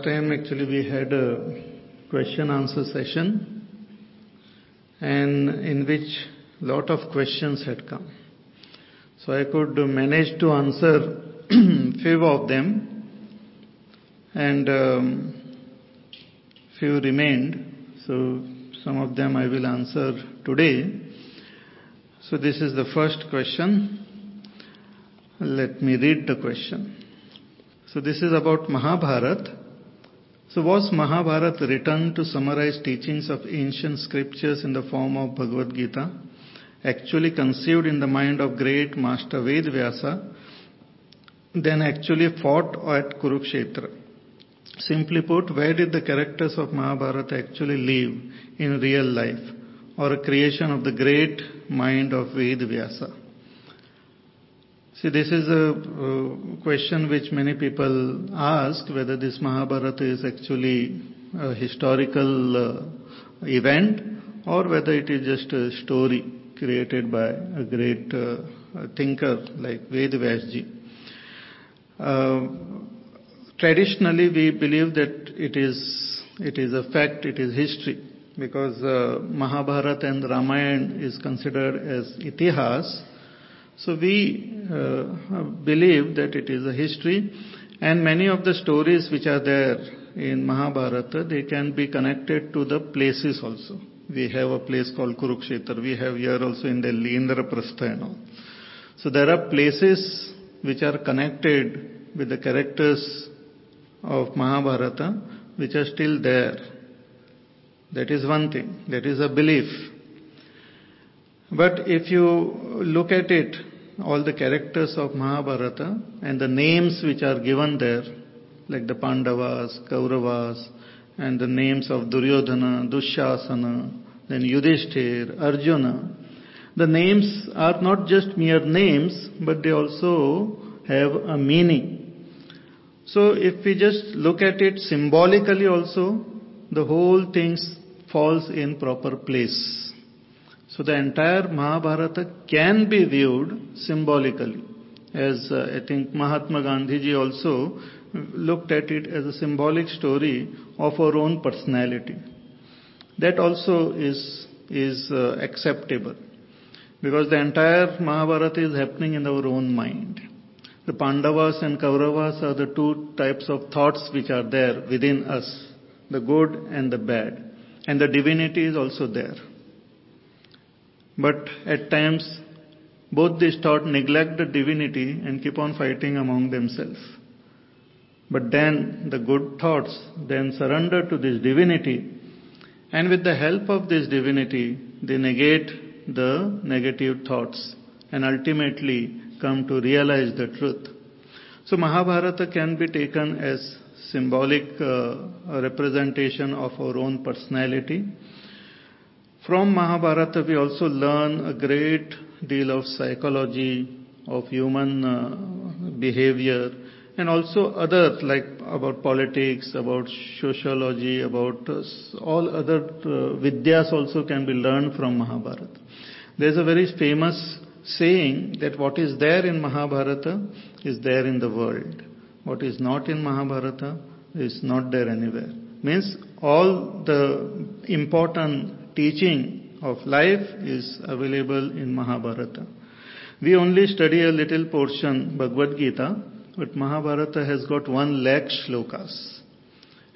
Last time actually we had a question answer session and in which lot of questions had come. So I could manage to answer few of them and um, few remained. So some of them I will answer today. So this is the first question. Let me read the question. So this is about Mahabharata. So was Mahabharata written to summarize teachings of ancient scriptures in the form of Bhagavad Gita, actually conceived in the mind of great master Ved Vyasa, then actually fought at Kurukshetra? Simply put, where did the characters of Mahabharata actually live in real life, or a creation of the great mind of Ved Vyasa? See, this is a uh, question which many people ask whether this Mahabharata is actually a historical uh, event or whether it is just a story created by a great uh, thinker like Ved Vyasji. Uh, traditionally, we believe that it is it is a fact, it is history, because uh, Mahabharata and Ramayana is considered as itihas so we uh, believe that it is a history and many of the stories which are there in Mahabharata, they can be connected to the places also. We have a place called Kurukshetra. We have here also in Delhi, Indraprastha and all. So there are places which are connected with the characters of Mahabharata which are still there. That is one thing. That is a belief. But if you look at it all the characters of Mahabharata and the names which are given there, like the Pandavas, Kauravas, and the names of Duryodhana, Dushasana, then Yudhishthir, Arjuna. The names are not just mere names, but they also have a meaning. So if we just look at it symbolically also, the whole thing falls in proper place. So the entire Mahabharata can be viewed symbolically. As uh, I think Mahatma Gandhi also looked at it as a symbolic story of our own personality. That also is, is uh, acceptable. Because the entire Mahabharata is happening in our own mind. The Pandavas and Kauravas are the two types of thoughts which are there within us, the good and the bad. And the divinity is also there. But at times, both these thoughts neglect the divinity and keep on fighting among themselves. But then the good thoughts then surrender to this divinity, and with the help of this divinity, they negate the negative thoughts and ultimately come to realize the truth. So Mahabharata can be taken as symbolic uh, representation of our own personality from Mahabharata, we also learn a great deal of psychology, of human uh, behavior, and also other like about politics, about sociology, about uh, all other uh, vidyas also can be learned from Mahabharata. There's a very famous saying that what is there in Mahabharata is there in the world. What is not in Mahabharata is not there anywhere. Means all the important teaching of life is available in Mahabharata. We only study a little portion, Bhagavad Gita, but Mahabharata has got one lakh shlokas.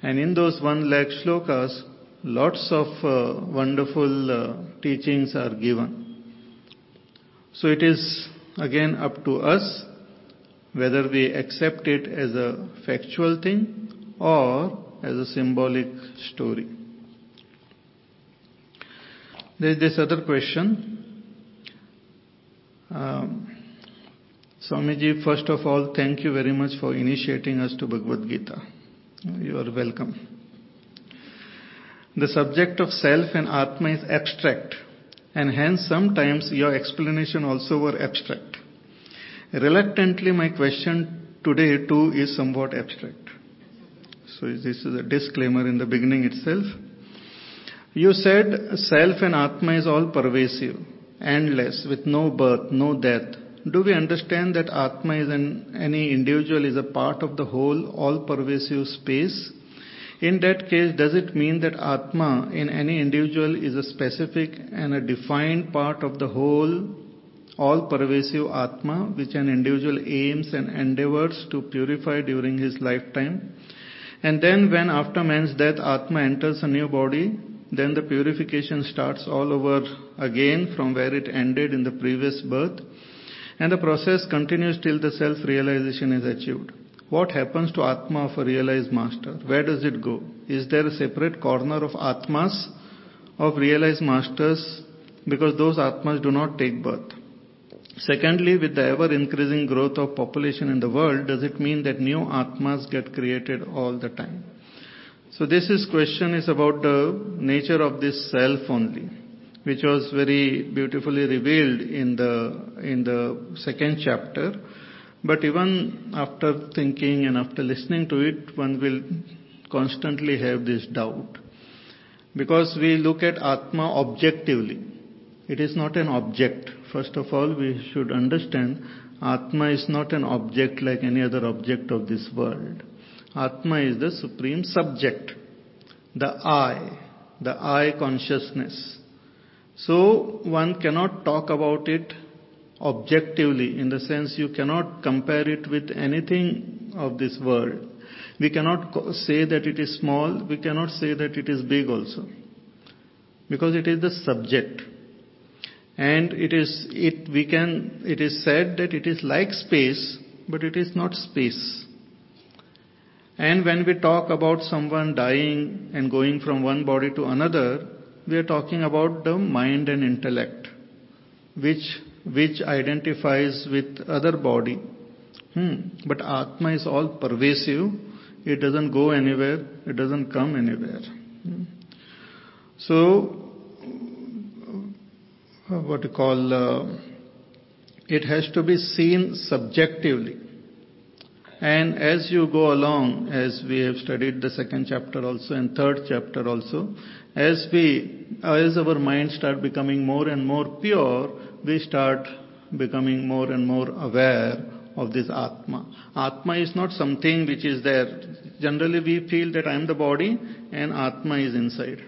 And in those one lakh shlokas, lots of uh, wonderful uh, teachings are given. So it is again up to us whether we accept it as a factual thing or as a symbolic story. There is this other question. Um, Swamiji, first of all, thank you very much for initiating us to Bhagavad Gita. You are welcome. The subject of self and Atma is abstract, and hence sometimes your explanation also were abstract. Reluctantly, my question today too is somewhat abstract. So this is a disclaimer in the beginning itself. You said self and Atma is all pervasive, endless, with no birth, no death, do we understand that Atma is an, any individual is a part of the whole, all pervasive space? In that case, does it mean that Atma in any individual is a specific and a defined part of the whole, all pervasive Atma, which an individual aims and endeavors to purify during his lifetime? And then, when after man's death Atma enters a new body, then the purification starts all over again from where it ended in the previous birth, and the process continues till the self realization is achieved. What happens to Atma of a realized master? Where does it go? Is there a separate corner of Atmas of realized masters? Because those Atmas do not take birth. Secondly, with the ever increasing growth of population in the world, does it mean that new Atmas get created all the time? So this is question is about the nature of this self only, which was very beautifully revealed in the in the second chapter. But even after thinking and after listening to it, one will constantly have this doubt. Because we look at Atma objectively. It is not an object. First of all, we should understand Atma is not an object like any other object of this world. Atma is the supreme subject, the I, the I consciousness. So one cannot talk about it objectively in the sense you cannot compare it with anything of this world. We cannot say that it is small, we cannot say that it is big also. Because it is the subject. And it is, it, we can, it is said that it is like space, but it is not space. And when we talk about someone dying and going from one body to another, we are talking about the mind and intellect, which, which identifies with other body. Hmm. But Atma is all pervasive. It doesn't go anywhere. It doesn't come anywhere. Hmm. So, what you call, uh, it has to be seen subjectively. And as you go along, as we have studied the second chapter also and third chapter also, as we, as our mind start becoming more and more pure, we start becoming more and more aware of this Atma. Atma is not something which is there. Generally we feel that I am the body and Atma is inside.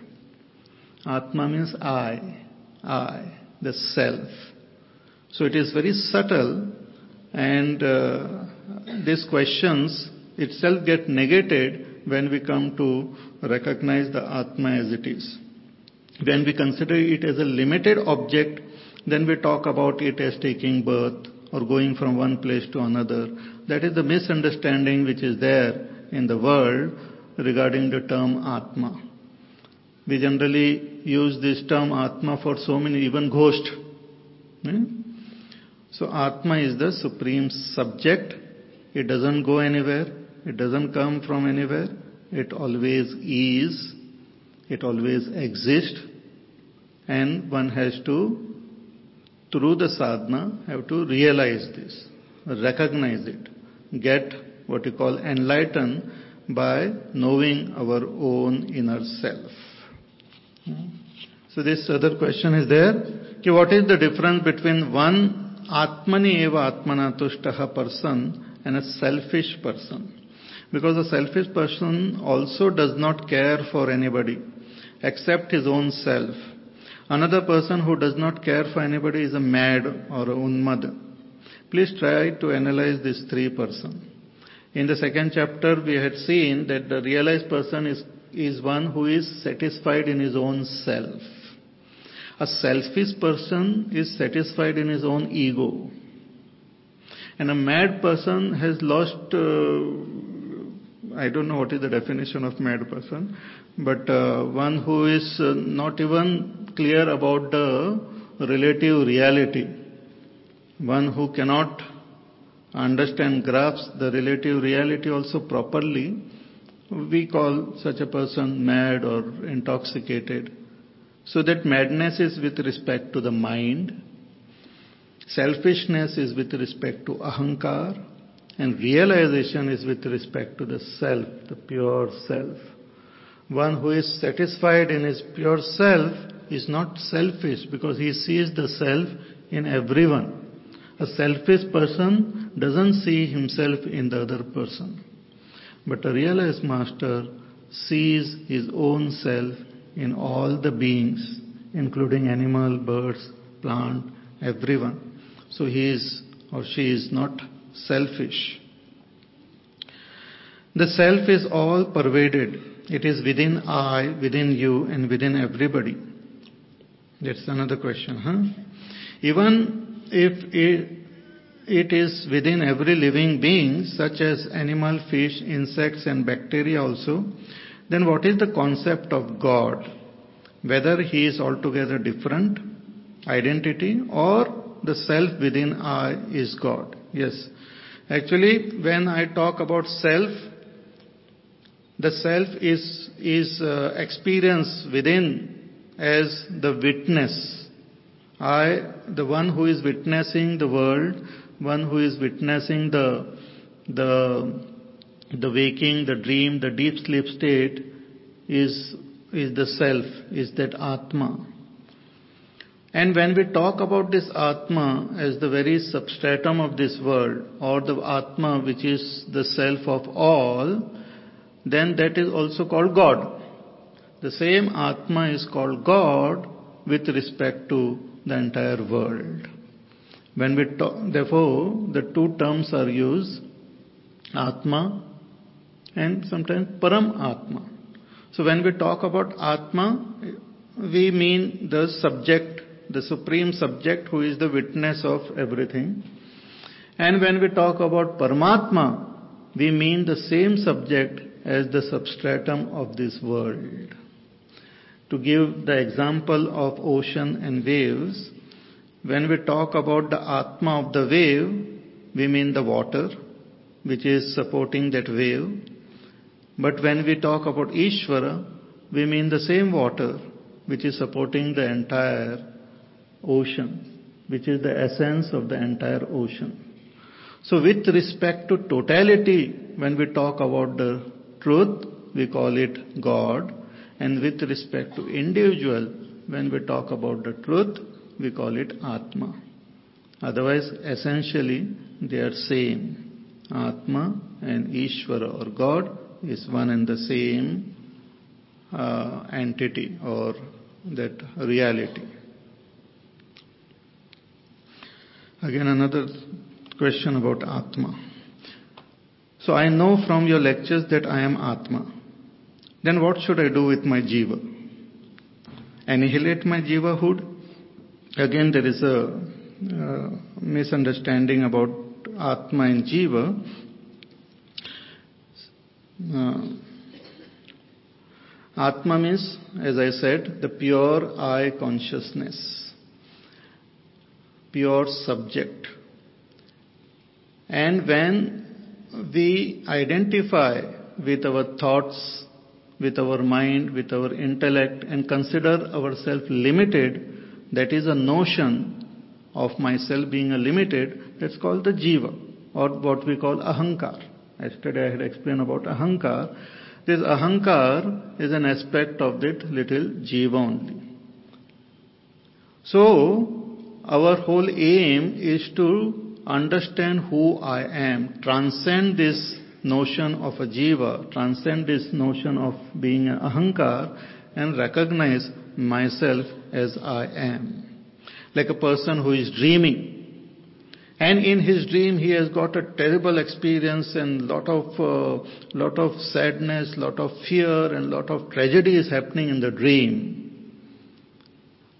Atma means I, I, the self. So it is very subtle and uh, these questions itself get negated when we come to recognize the Atma as it is. When we consider it as a limited object, then we talk about it as taking birth or going from one place to another. That is the misunderstanding which is there in the world regarding the term Atma. We generally use this term Atma for so many, even ghost. Hmm? So Atma is the supreme subject it doesn't go anywhere. It doesn't come from anywhere. It always is. It always exists. And one has to, through the sadhana, have to realize this, recognize it, get what you call enlightened by knowing our own inner self. So this other question is there. Okay, what is the difference between one Atmani eva Atmana tushtaha person and a selfish person. Because a selfish person also does not care for anybody except his own self. Another person who does not care for anybody is a mad or a unmad. Please try to analyze these three persons. In the second chapter, we had seen that the realized person is, is one who is satisfied in his own self. A selfish person is satisfied in his own ego. And a mad person has lost, uh, I don't know what is the definition of mad person, but uh, one who is uh, not even clear about the relative reality. One who cannot understand, grasp the relative reality also properly, we call such a person mad or intoxicated. So that madness is with respect to the mind, Selfishness is with respect to ahankar, and realization is with respect to the self, the pure self. One who is satisfied in his pure self is not selfish because he sees the self in everyone. A selfish person doesn't see himself in the other person. But a realized master sees his own self in all the beings, including animal, birds, plant, everyone. So he is or she is not selfish. The self is all pervaded. It is within I, within you, and within everybody. That's another question, huh? Even if it, it is within every living being, such as animal, fish, insects, and bacteria also, then what is the concept of God? Whether he is altogether different identity or the self within I is God. Yes. Actually, when I talk about self, the self is, is uh, experience within as the witness. I, the one who is witnessing the world, one who is witnessing the, the, the waking, the dream, the deep sleep state is, is the self, is that Atma. And when we talk about this Atma as the very substratum of this world, or the Atma which is the self of all, then that is also called God. The same Atma is called God with respect to the entire world. When we talk, therefore, the two terms are used, Atma and sometimes Param Atma. So when we talk about Atma, we mean the subject, the supreme subject who is the witness of everything. And when we talk about Paramatma, we mean the same subject as the substratum of this world. To give the example of ocean and waves, when we talk about the Atma of the wave, we mean the water, which is supporting that wave. But when we talk about Ishvara, we mean the same water, which is supporting the entire ocean, which is the essence of the entire ocean. So with respect to totality, when we talk about the truth, we call it God. And with respect to individual, when we talk about the truth, we call it Atma. Otherwise, essentially, they are same. Atma and Ishvara or God is one and the same uh, entity or that reality. Again, another question about Atma. So I know from your lectures that I am Atma. Then what should I do with my Jiva? Annihilate my Jivahood? Again, there is a uh, misunderstanding about Atma and Jiva. Uh, Atma means, as I said, the pure I consciousness, pure subject. And when we identify with our thoughts, with our mind, with our intellect, and consider ourselves limited, that is a notion of myself being a limited, that's called the jiva, or what we call ahankar. Yesterday I had explained about ahankar. This ahankar is an aspect of that little jiva only. So, our whole aim is to understand who I am, transcend this notion of a jiva, transcend this notion of being a ahankar, and recognize myself as I am. Like a person who is dreaming. And in his dream, he has got a terrible experience and lot of uh, lot of sadness, lot of fear, and lot of tragedy is happening in the dream.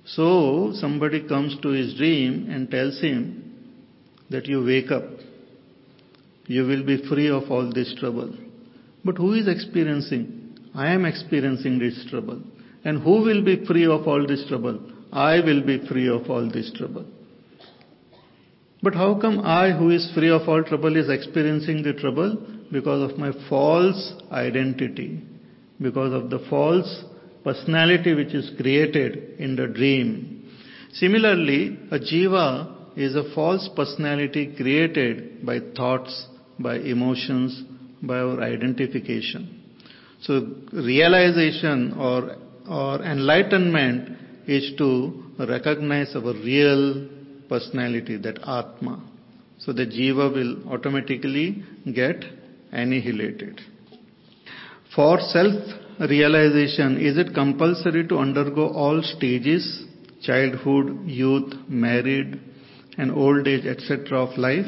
So somebody comes to his dream and tells him that you wake up, you will be free of all this trouble. But who is experiencing? I am experiencing this trouble. And who will be free of all this trouble? I will be free of all this trouble. But how come I, who is free of all trouble, is experiencing the trouble? Because of my false identity, because of the false personality which is created in the dream. Similarly, a jiva is a false personality created by thoughts, by emotions, by our identification. So realization or, or enlightenment is to recognize our real personality, that Atma. So the Jiva will automatically get annihilated. For self-realization, is it compulsory to undergo all stages, childhood, youth, married, and old age, etc. of life?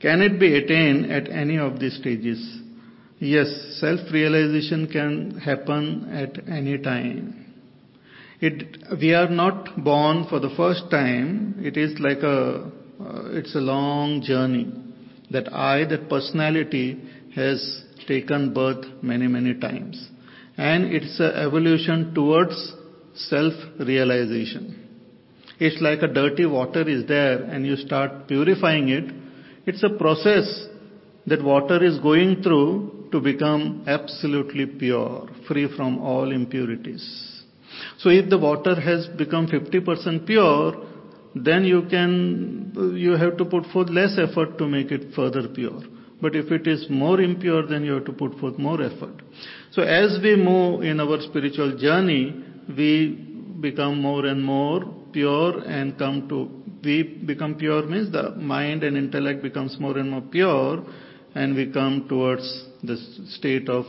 Can it be attained at any of these stages? Yes, self-realization can happen at any time. It, we are not born for the first time. It is like a, uh, it's a long journey. That I, that personality has taken birth many, many times. And it's an evolution towards self-realization. It's like a dirty water is there and you start purifying it. It's a process that water is going through to become absolutely pure, free from all impurities. So if the water has become 50% pure, then you can, you have to put forth less effort to make it further pure. But if it is more impure, then you have to put forth more effort. So as we move in our spiritual journey, we become more and more pure and come to, we become pure means the mind and intellect becomes more and more pure and we come towards the state of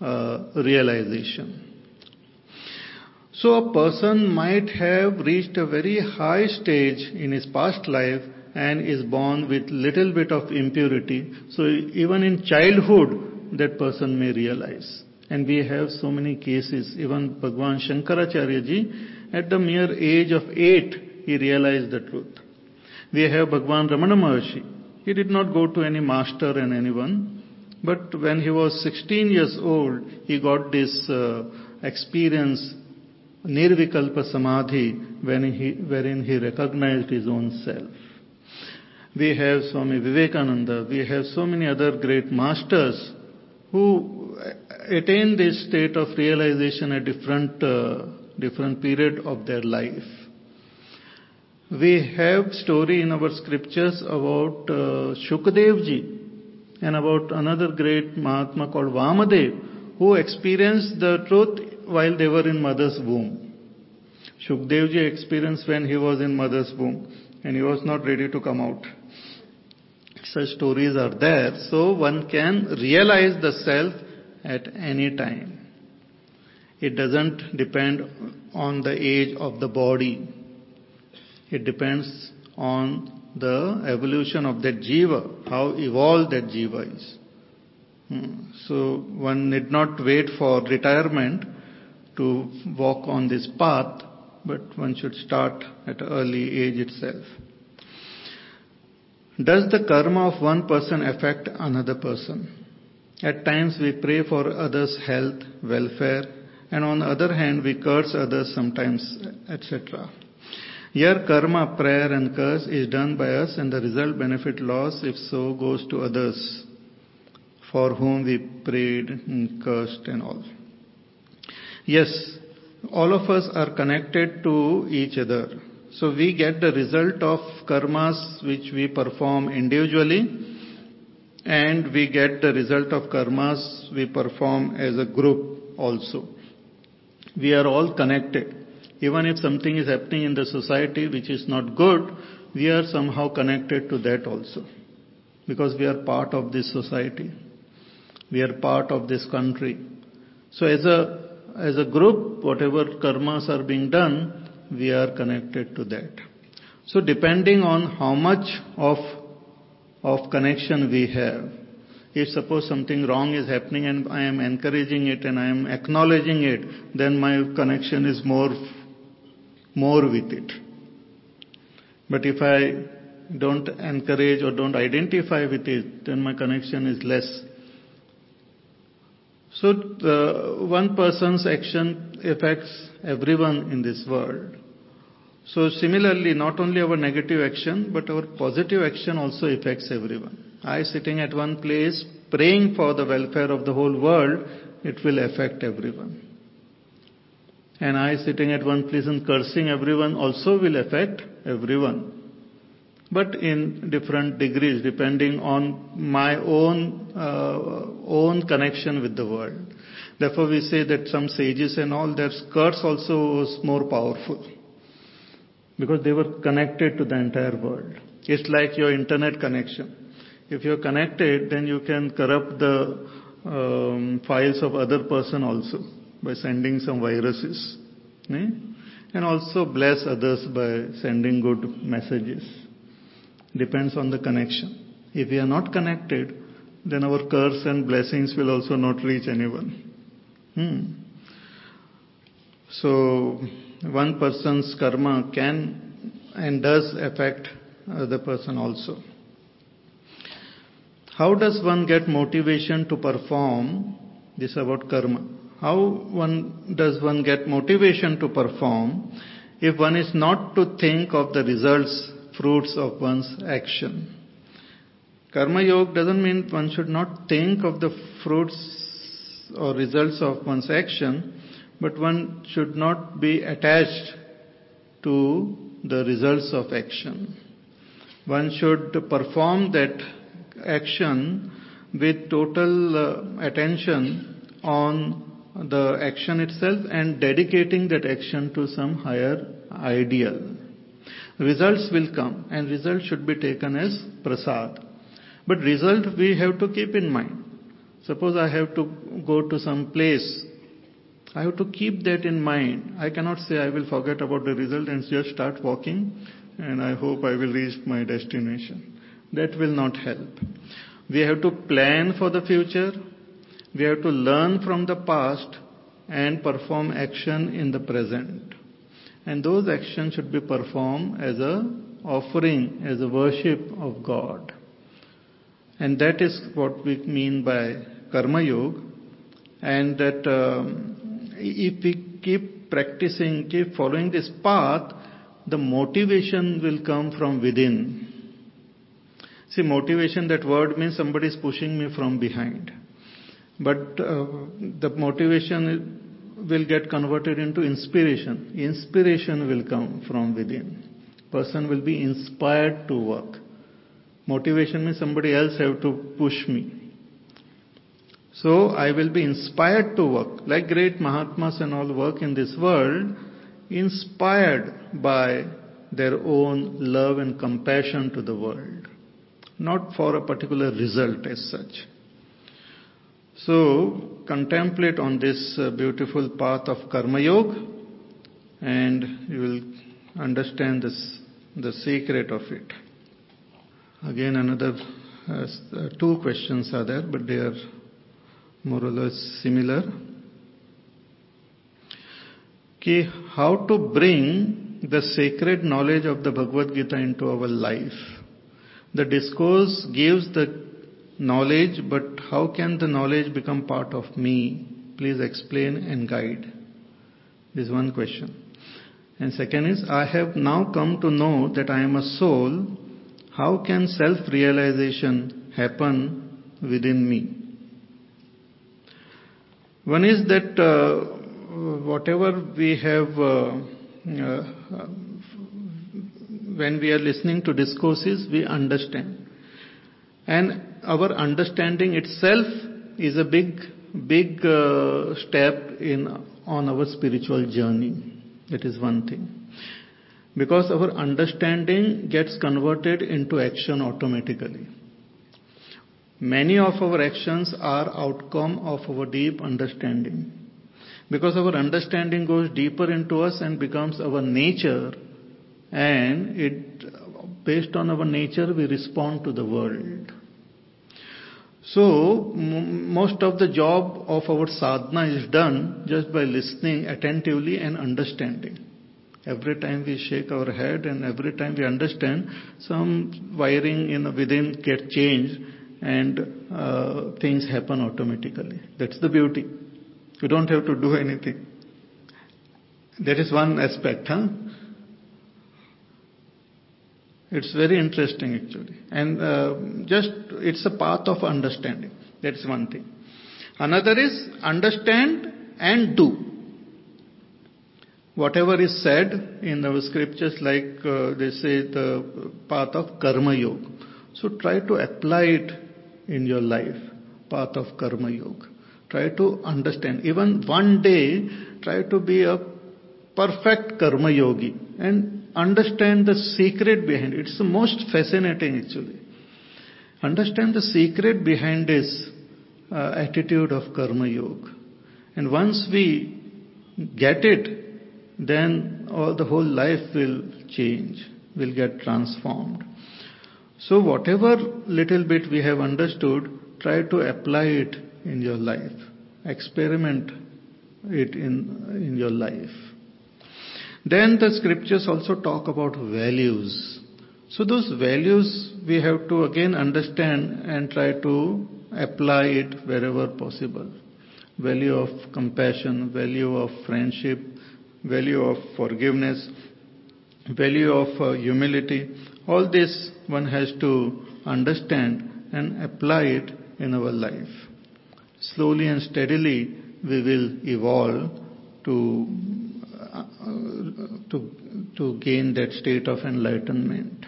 uh, realization. So a person might have reached a very high stage in his past life and is born with little bit of impurity. So even in childhood, that person may realize. And we have so many cases. Even Bhagwan Shankaracharya ji, at the mere age of eight, he realized the truth. We have Bhagwan Ramana Maharshi. He did not go to any master and anyone. But when he was 16 years old, he got this uh, experience Nirvikalpa Samadhi when he, wherein he recognized his own self. We have Swami Vivekananda, we have so many other great masters who attain this state of realization at different, uh, different period of their life. We have story in our scriptures about uh, Shukadev ji and about another great Mahatma called Vamadev who experienced the truth while they were in mother's womb. Shukdevji experienced when he was in mother's womb and he was not ready to come out. Such stories are there, so one can realize the self at any time. It doesn't depend on the age of the body. It depends on the evolution of that jiva, how evolved that jiva is. Hmm. So one need not wait for retirement to walk on this path, but one should start at early age itself. Does the karma of one person affect another person? At times we pray for others' health, welfare, and on the other hand we curse others sometimes, etc. Here karma, prayer and curse is done by us and the result benefit loss if so goes to others for whom we prayed and cursed and all. Yes, all of us are connected to each other. So we get the result of karmas which we perform individually and we get the result of karmas we perform as a group also. We are all connected. Even if something is happening in the society which is not good, we are somehow connected to that also. Because we are part of this society. We are part of this country. So as a as a group, whatever karmas are being done, we are connected to that. So depending on how much of, of connection we have, if suppose something wrong is happening and I am encouraging it and I am acknowledging it, then my connection is more, more with it. But if I don't encourage or don't identify with it, then my connection is less. So the, one person's action affects everyone in this world. So similarly, not only our negative action, but our positive action also affects everyone. I sitting at one place praying for the welfare of the whole world, it will affect everyone. And I sitting at one place and cursing everyone also will affect everyone but in different degrees depending on my own uh, own connection with the world. Therefore, we say that some sages and all their skirts also was more powerful. Because they were connected to the entire world. It's like your internet connection. If you're connected, then you can corrupt the um, files of other person also by sending some viruses. Eh? And also bless others by sending good messages. Depends on the connection. If we are not connected, then our curse and blessings will also not reach anyone. Hmm. So, one person's karma can and does affect the person also. How does one get motivation to perform? This about karma. How one does one get motivation to perform if one is not to think of the results, fruits of one's action? Karma Yoga doesn't mean one should not think of the fruits or results of one's action, but one should not be attached to the results of action. One should perform that action with total uh, attention on the action itself and dedicating that action to some higher ideal. Results will come and results should be taken as prasad. But result we have to keep in mind. Suppose I have to go to some place. I have to keep that in mind. I cannot say I will forget about the result and just start walking and I hope I will reach my destination. That will not help. We have to plan for the future. We have to learn from the past and perform action in the present. And those actions should be performed as a offering, as a worship of God. And that is what we mean by Karma Yoga. And that um, if we keep practicing, keep following this path, the motivation will come from within. See, motivation, that word means somebody is pushing me from behind. But uh, the motivation will get converted into inspiration. Inspiration will come from within. Person will be inspired to work. Motivation means somebody else have to push me. So I will be inspired to work. Like great Mahatmas and all work in this world, inspired by their own love and compassion to the world. Not for a particular result as such. So, contemplate on this uh, beautiful path of Karma Yoga and you will understand this, the secret of it. Again, another uh, uh, two questions are there, but they are more or less similar. Okay, how to bring the sacred knowledge of the Bhagavad Gita into our life? The discourse gives the knowledge, but how can the knowledge become part of me? Please explain and guide. This is one question. And second is, I have now come to know that I am a soul how can self realization happen within me? One is that uh, whatever we have, uh, uh, when we are listening to discourses, we understand. And our understanding itself is a big, big step in on our spiritual journey. That is one thing because our understanding gets converted into action automatically. Many of our actions are outcome of our deep understanding. Because our understanding goes deeper into us and becomes our nature, and it, based on our nature, we respond to the world. So, most of the job of our sadhana is done just by listening attentively and understanding. Every time we shake our head and every time we understand, some wiring in within get changed and uh, things happen automatically. That's the beauty. You don't have to do anything. That is one aspect, huh? It's very interesting actually. And uh, just, it's a path of understanding. That's one thing. Another is understand and do whatever is said in our scriptures, like uh, they say the path of karma yoga. So try to apply it in your life, path of karma yoga. Try to understand. Even one day, try to be a perfect karma yogi and understand the secret behind it. It's the most fascinating actually. Understand the secret behind this uh, attitude of Karma Yoga. And once we get it, then all the whole life will change, will get transformed. So whatever little bit we have understood, try to apply it in your life. Experiment it in, in your life. Then the scriptures also talk about values. So those values we have to again understand and try to apply it wherever possible. Value of compassion, value of friendship, value of forgiveness, value of uh, humility. All this one has to understand and apply it in our life. Slowly and steadily we will evolve to, to, to gain that state of enlightenment.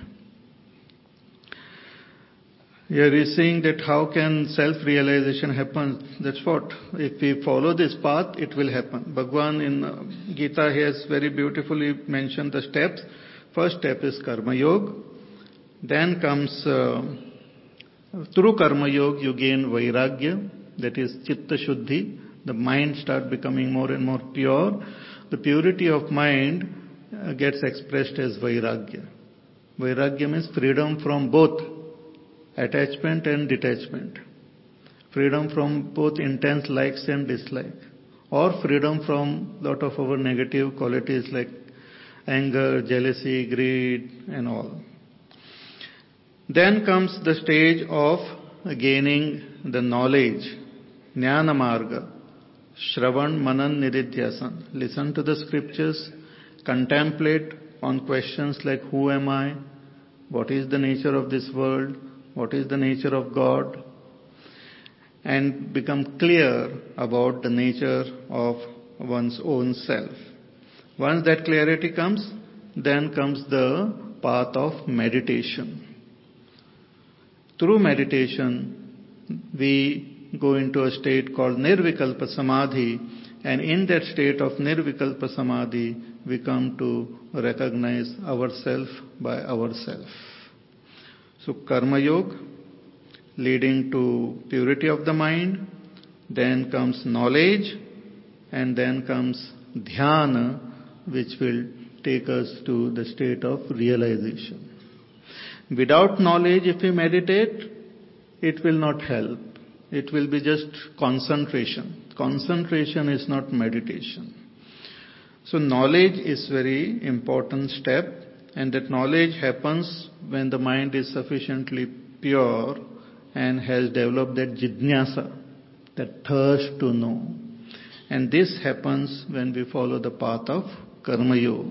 Here is saying that how can self-realization happen? That's what. If we follow this path, it will happen. Bhagwan in Gita has very beautifully mentioned the steps. First step is Karma Yoga. Then comes, uh, through Karma Yoga you gain Vairagya, that is Chitta Shuddhi. The mind start becoming more and more pure. The purity of mind uh, gets expressed as Vairagya. Vairagya means freedom from both attachment and detachment. Freedom from both intense likes and dislike. Or freedom from lot of our negative qualities like anger, jealousy, greed and all. Then comes the stage of gaining the knowledge, jnana marga, shravan manan nididhyasan. Listen to the scriptures, contemplate on questions like who am I, what is the nature of this world, what is the nature of God, and become clear about the nature of one's own self. Once that clarity comes, then comes the path of meditation. Through meditation, we go into a state called Nirvikalpa Samadhi, and in that state of Nirvikalpa Samadhi, we come to recognize ourself by ourself. So Karma Yoga leading to purity of the mind, then comes knowledge, and then comes dhyana, which will take us to the state of realization. Without knowledge, if we meditate, it will not help. It will be just concentration. Concentration is not meditation. So knowledge is very important step and that knowledge happens when the mind is sufficiently pure and has developed that jidnyasa, that thirst to know. And this happens when we follow the path of karma yoga,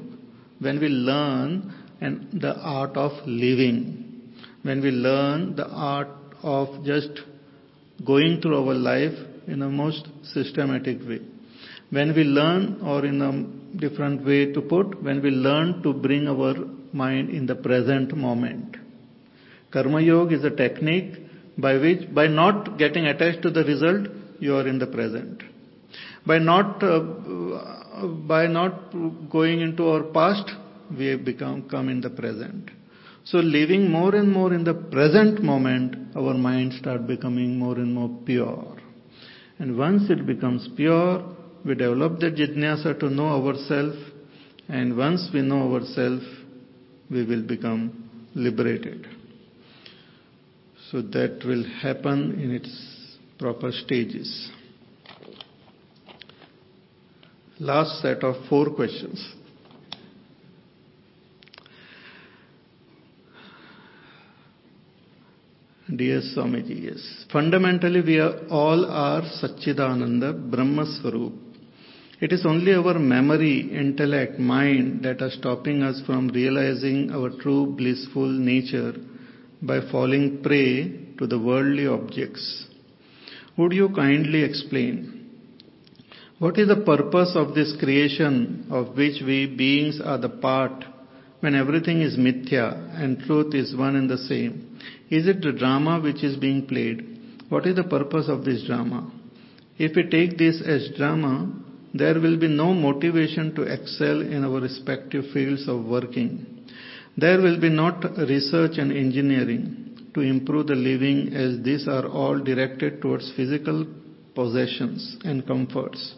when we learn and the art of living, when we learn the art of just going through our life in a most systematic way. When we learn, or in a different way to put, when we learn to bring our mind in the present moment. Karma Yoga is a technique by which, by not getting attached to the result, you are in the present. By not, uh, by not going into our past, we become, come in the present. So living more and more in the present moment, our mind start becoming more and more pure. And once it becomes pure, we develop the jidnyasa to know ourselves. And once we know ourselves, we will become liberated. So that will happen in its proper stages. Last set of four questions. Dear Swamiji, yes. Fundamentally, we are, all are Satchidananda, Brahma Swarup. It is only our memory, intellect, mind that are stopping us from realizing our true blissful nature by falling prey to the worldly objects. Would you kindly explain what is the purpose of this creation of which we beings are the part when everything is mithya and truth is one and the same? Is it the drama which is being played? What is the purpose of this drama? If we take this as drama, there will be no motivation to excel in our respective fields of working. There will be not research and engineering to improve the living as these are all directed towards physical possessions and comforts.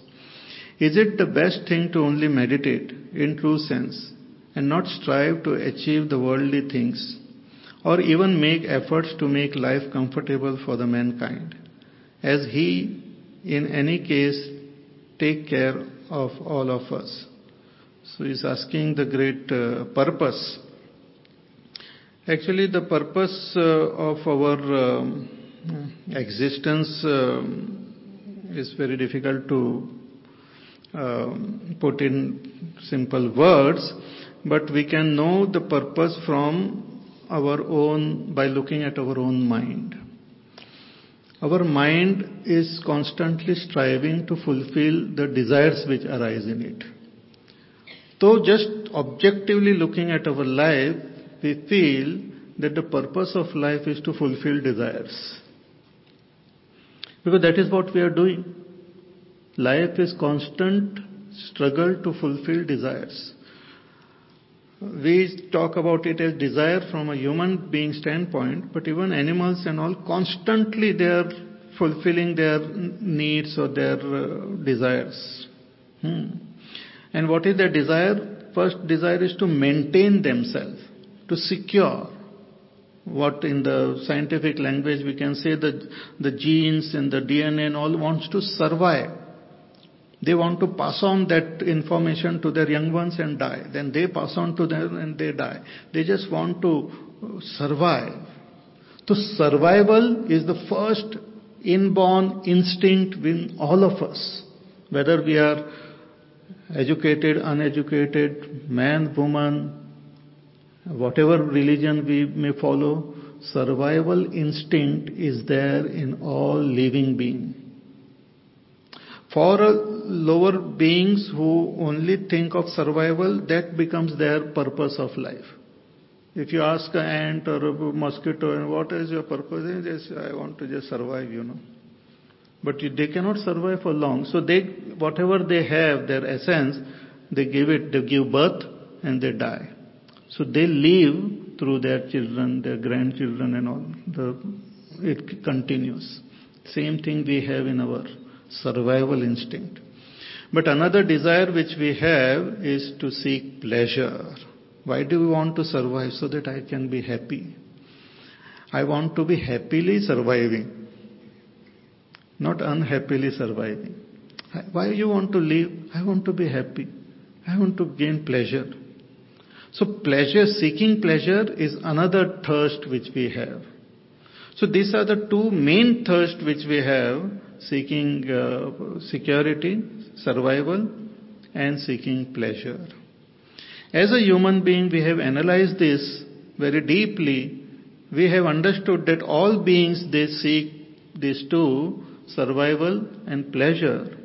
Is it the best thing to only meditate in true sense and not strive to achieve the worldly things or even make efforts to make life comfortable for the mankind? As he in any case take care of all of us. So he's asking the great uh, purpose. Actually the purpose uh, of our um, existence um, is very difficult to Uh, put in simple words but we can know the purpose from our own by looking at our own mind. Our mind is constantly striving to fulfill the desires which arise in it. Though just objectively looking at our life, we feel that the purpose of life is to fulfill desires. Because that is what we are doing. Life is constant struggle to fulfill desires we talk about it as desire from a human being standpoint, but even animals and all constantly they are fulfilling their needs or their uh, desires. Hmm. And what is their desire? First desire is to maintain themselves, to secure what in the scientific language we can say that the genes and the DNA and all wants to survive. They want to pass on that information to their young ones and die. Then they pass on to them and they die. They just want to survive. So survival is the first inborn instinct in all of us. Whether we are educated, uneducated, man, woman, whatever religion we may follow, survival instinct is there in all living beings. For lower beings who only think of survival, that becomes their purpose of life. If you ask an ant or a mosquito, what is your purpose? They say, I want to just survive, you know. But they cannot survive for long. So they, whatever they have, their essence, they give it, they give birth and they die. So they live through their children, their grandchildren and all. The, it continues. Same thing we have in our survival instinct. But another desire which we have is to seek pleasure. Why do we want to survive? So that I can be happy. I want to be happily surviving, not unhappily surviving. Why do you want to live? I want to be happy. I want to gain pleasure. So pleasure, seeking pleasure is another thirst which we have. So these are the two main thirst which we have seeking uh, security, survival, and seeking pleasure. As a human being, we have analyzed this very deeply. We have understood that all beings they seek these two, survival and pleasure.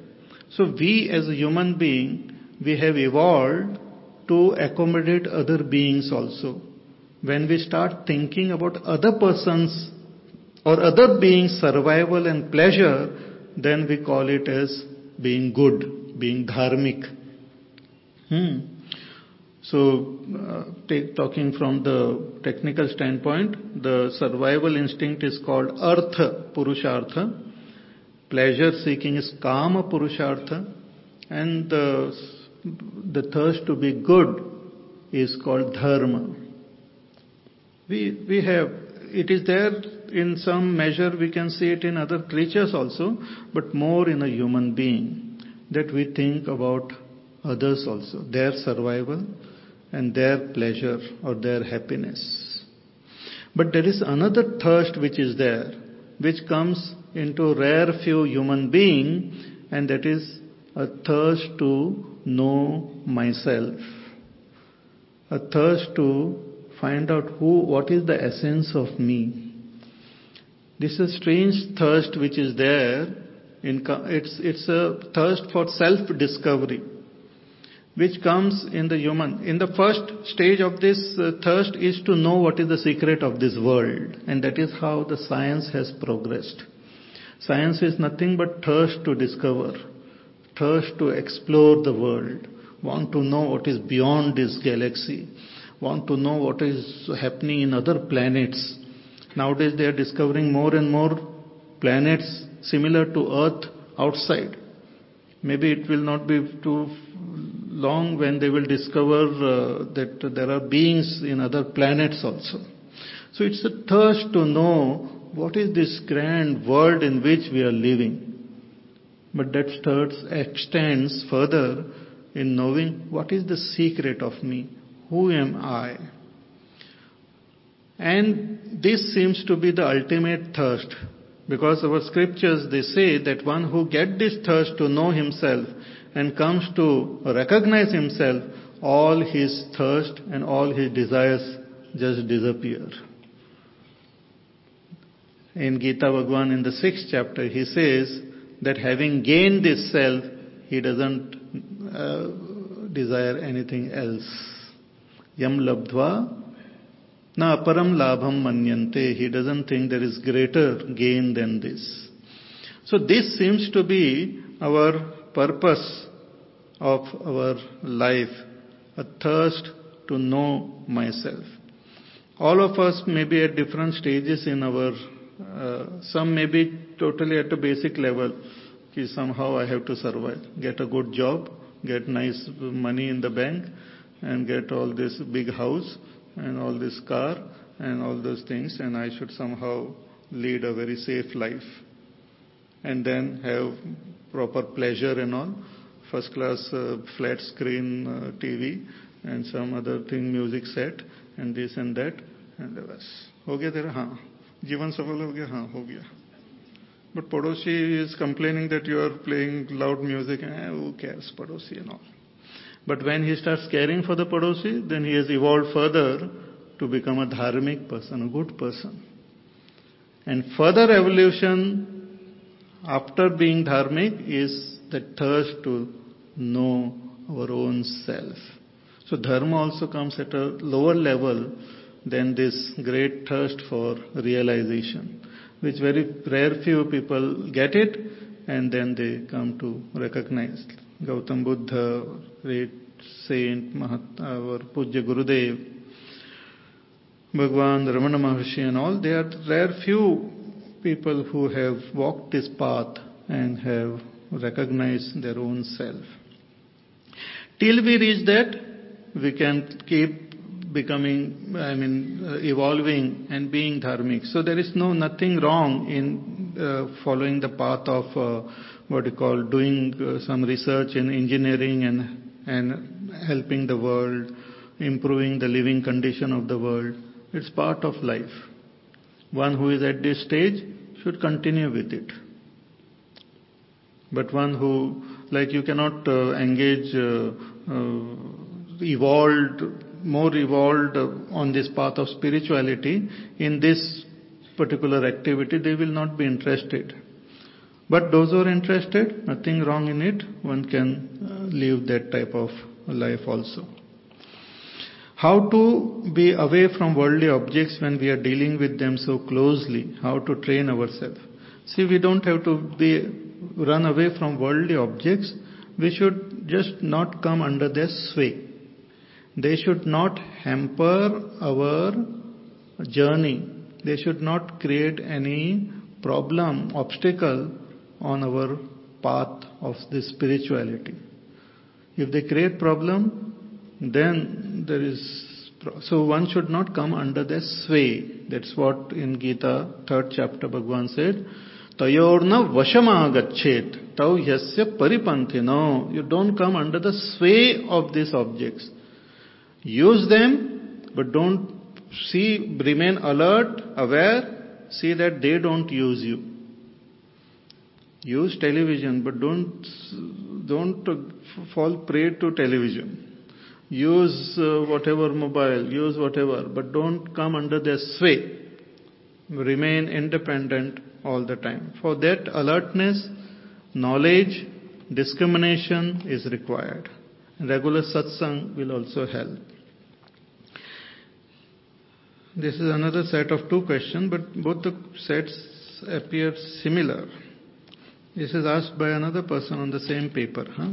So we as a human being, we have evolved to accommodate other beings also. When we start thinking about other persons or other being survival and pleasure, then we call it as being good, being dharmic. Hmm. So, uh, take, talking from the technical standpoint, the survival instinct is called artha purushartha, pleasure seeking is kama purushartha, and the, the thirst to be good is called dharma. We, we have, it is there in some measure we can see it in other creatures also, but more in a human being, that we think about others also, their survival and their pleasure or their happiness. But there is another thirst which is there, which comes into rare few human being, and that is a thirst to know myself. A thirst to find out who, what is the essence of me. This is a strange thirst which is there. In, it's, it's a thirst for self-discovery, which comes in the human. In the first stage of this uh, thirst is to know what is the secret of this world, and that is how the science has progressed. Science is nothing but thirst to discover, thirst to explore the world, want to know what is beyond this galaxy, want to know what is happening in other planets. Nowadays they are discovering more and more planets similar to Earth outside. Maybe it will not be too long when they will discover uh, that there are beings in other planets also. So it's a thirst to know what is this grand world in which we are living. But that thirst extends further in knowing what is the secret of me, who am I. And this seems to be the ultimate thirst because our scriptures they say that one who get this thirst to know himself and comes to recognize himself, all his thirst and all his desires just disappear. In Gita Bhagwan in the sixth chapter, he says that having gained this self, he doesn't uh, desire anything else. Yam labdva na aparam labham manyante. He doesn't think there is greater gain than this. So this seems to be our purpose of our life, a thirst to know myself. All of us may be at different stages in our, uh, some may be totally at a basic level, ki somehow I have to survive, get a good job, get nice money in the bank, and get all this big house, and all this car, and all those things, and I should somehow lead a very safe life. And then have proper pleasure and all, first class uh, flat screen uh, TV and some other thing music set and this and that and बस हो गया तेरा हाँ जीवन सफल हो गया हाँ हो गया but Padosi is complaining that you are playing loud music eh, who cares Padosi and all but when he starts caring for the Padosi then he has evolved further to become a dharmic person a good person and further evolution after being dharmic is the thirst to know our own self. So dharma also comes at a lower level than this great thirst for realization, which very rare few people get it and then they come to recognize. Gautam Buddha, great saint, Mahat, our Pujya Gurudev, Bhagwan, Ramana Maharshi and all, they are rare few people who have walked this path and have recognized their own self. Till we reach that, we can keep becoming, I mean, evolving and being dharmic. So there is no nothing wrong in uh, following the path of uh, what you call doing uh, some research in engineering and and helping the world, improving the living condition of the world. It's part of life. One who is at this stage should continue with it. But one who, like you cannot uh, engage uh, uh, evolved, more evolved on this path of spirituality in this particular activity, they will not be interested. But those who are interested, nothing wrong in it, one can uh, live that type of life also. How to be away from worldly objects when we are dealing with them so closely? How to train ourselves? See, we don't have to be run away from worldly objects. We should just not come under their sway. They should not hamper our journey. They should not create any problem, obstacle on our path of this spirituality. If they create problem, then there is so one should not come under their sway. That's what in Gita, third chapter, Bhagwan said, Tayorna vashamagachet, tau yasya paripanthi. No, you don't come under the sway of these objects. Use them, but don't see, remain alert, aware, see that they don't use you. Use television, but don't, don't fall prey to television use uh, whatever mobile, use whatever, but don't come under their sway. Remain independent all the time. For that, alertness, knowledge, discrimination is required. Regular satsang will also help. This is another set of two questions, but both the sets appear similar. This is asked by another person on the same paper. Huh?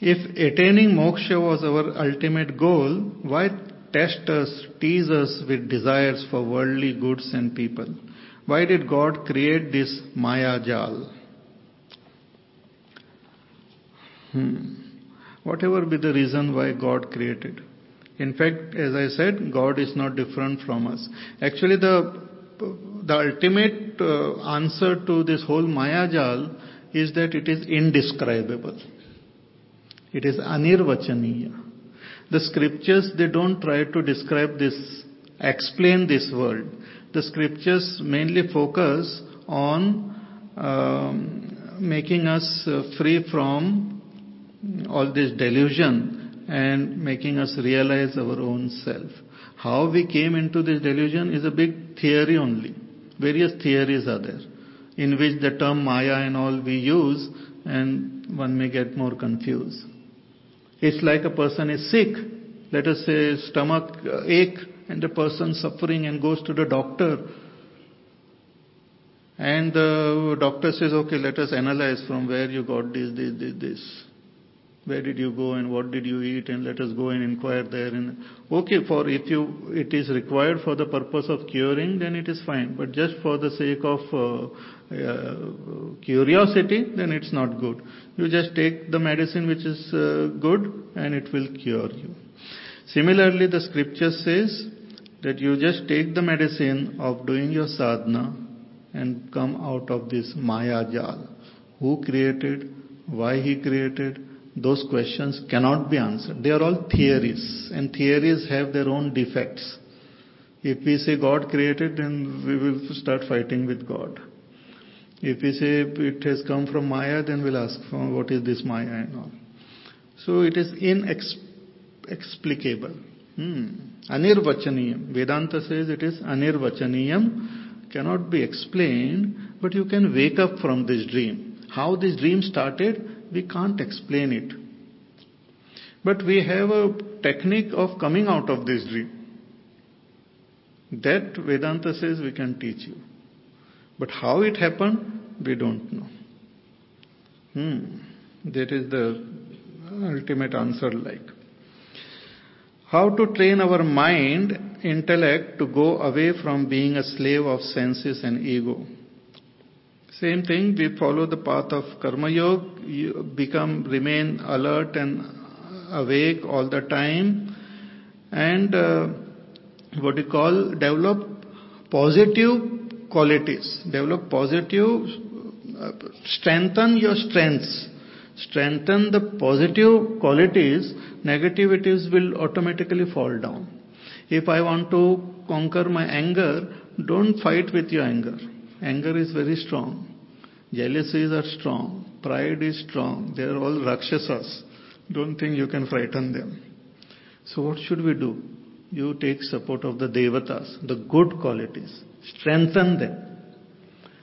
If attaining moksha was our ultimate goal, why test us, tease us with desires for worldly goods and people? Why did God create this Maya Jal? Hmm. Whatever be the reason why God created. In fact, as I said, God is not different from us. Actually, the the ultimate uh, answer to this whole Maya Jal is that it is indescribable. It is anirvachaniya. The scriptures, they don't try to describe this, explain this world. The scriptures mainly focus on um, making us uh, free from all this delusion and making us realize our own self. How we came into this delusion is a big theory only. Various theories are there in which the term Maya and all we use and one may get more confused. It's like a person is sick, let us say stomach uh, ache and the person suffering and goes to the doctor and the doctor says, okay, let us analyze from where you got this, this, this, this. Where did you go and what did you eat and let us go and inquire there. And okay, for if you it is required for the purpose of curing, then it is fine. But just for the sake of uh, uh, curiosity, then it's not good. You just take the medicine which is uh, good and it will cure you. Similarly, the scripture says that you just take the medicine of doing your sadhana and come out of this Maya Jal. Who created? Why he created? Those questions cannot be answered. They are all theories, and theories have their own defects. If we say God created, then we will start fighting with God. If we say it has come from Maya, then we'll ask for what is this Maya and all. So it is inexplicable. Hmm. Anirvachaniyam. Vedanta says it is anirvachaniyam, cannot be explained, but you can wake up from this dream. How this dream started, we can't explain it. But we have a technique of coming out of this dream. That Vedanta says we can teach you. But how it happened, we don't know. Hmm. That is the ultimate answer like. How to train our mind, intellect to go away from being a slave of senses and ego. Same thing, we follow the path of Karma Yoga, you become, remain alert and awake all the time, and uh, what you call, develop positive qualities, develop positive, uh, strengthen your strengths, strengthen the positive qualities, negativities will automatically fall down. If I want to conquer my anger, don't fight with your anger Anger is very strong. Jealousies are strong. Pride is strong. They are all Rakshasas. Don't think you can frighten them. So what should we do? You take support of the Devatas, the good qualities. Strengthen them.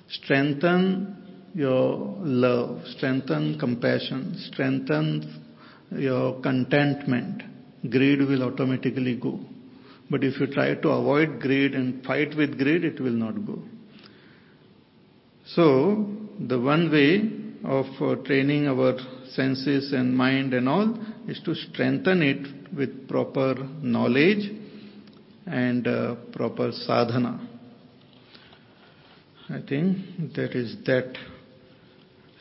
Strengthen your love. Strengthen compassion. Strengthen your contentment. Greed will automatically go. But if you try to avoid greed and fight with greed, it will not go. So, the one way of uh, training our senses and mind and all is to strengthen it with proper knowledge and uh, proper sadhana. I think that is that.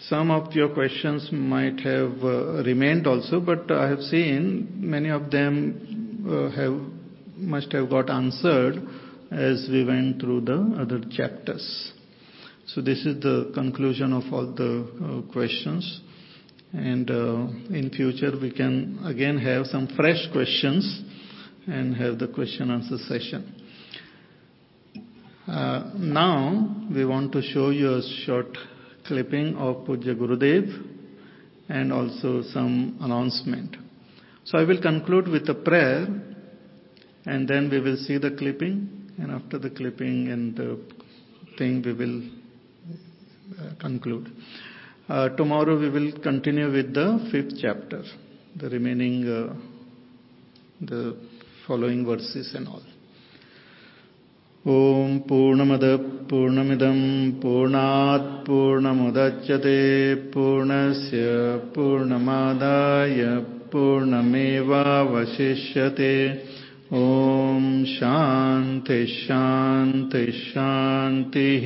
Some of your questions might have uh, remained also, but I have seen many of them uh, have must have got answered as we went through the other chapters. So this is the conclusion of all the uh, questions. And uh, in future we can again have some fresh questions and have the question answer session. Uh, now we want to show you a short clipping of Pujya Gurudev and also some announcement. So I will conclude with a prayer and then we will see the clipping and after the clipping and the thing we will conclude. Uh, tomorrow we will continue with the fifth chapter, the remaining, uh, the following verses and all. ॐ पूर्णमदः पूर्णमिदं पूर्णात् पूर्णमुदच्यते पूर्णस्य पूर्णमादाय पूर्णमेवावशिष्यते ॐ शान्ति शान्ति शान्तिः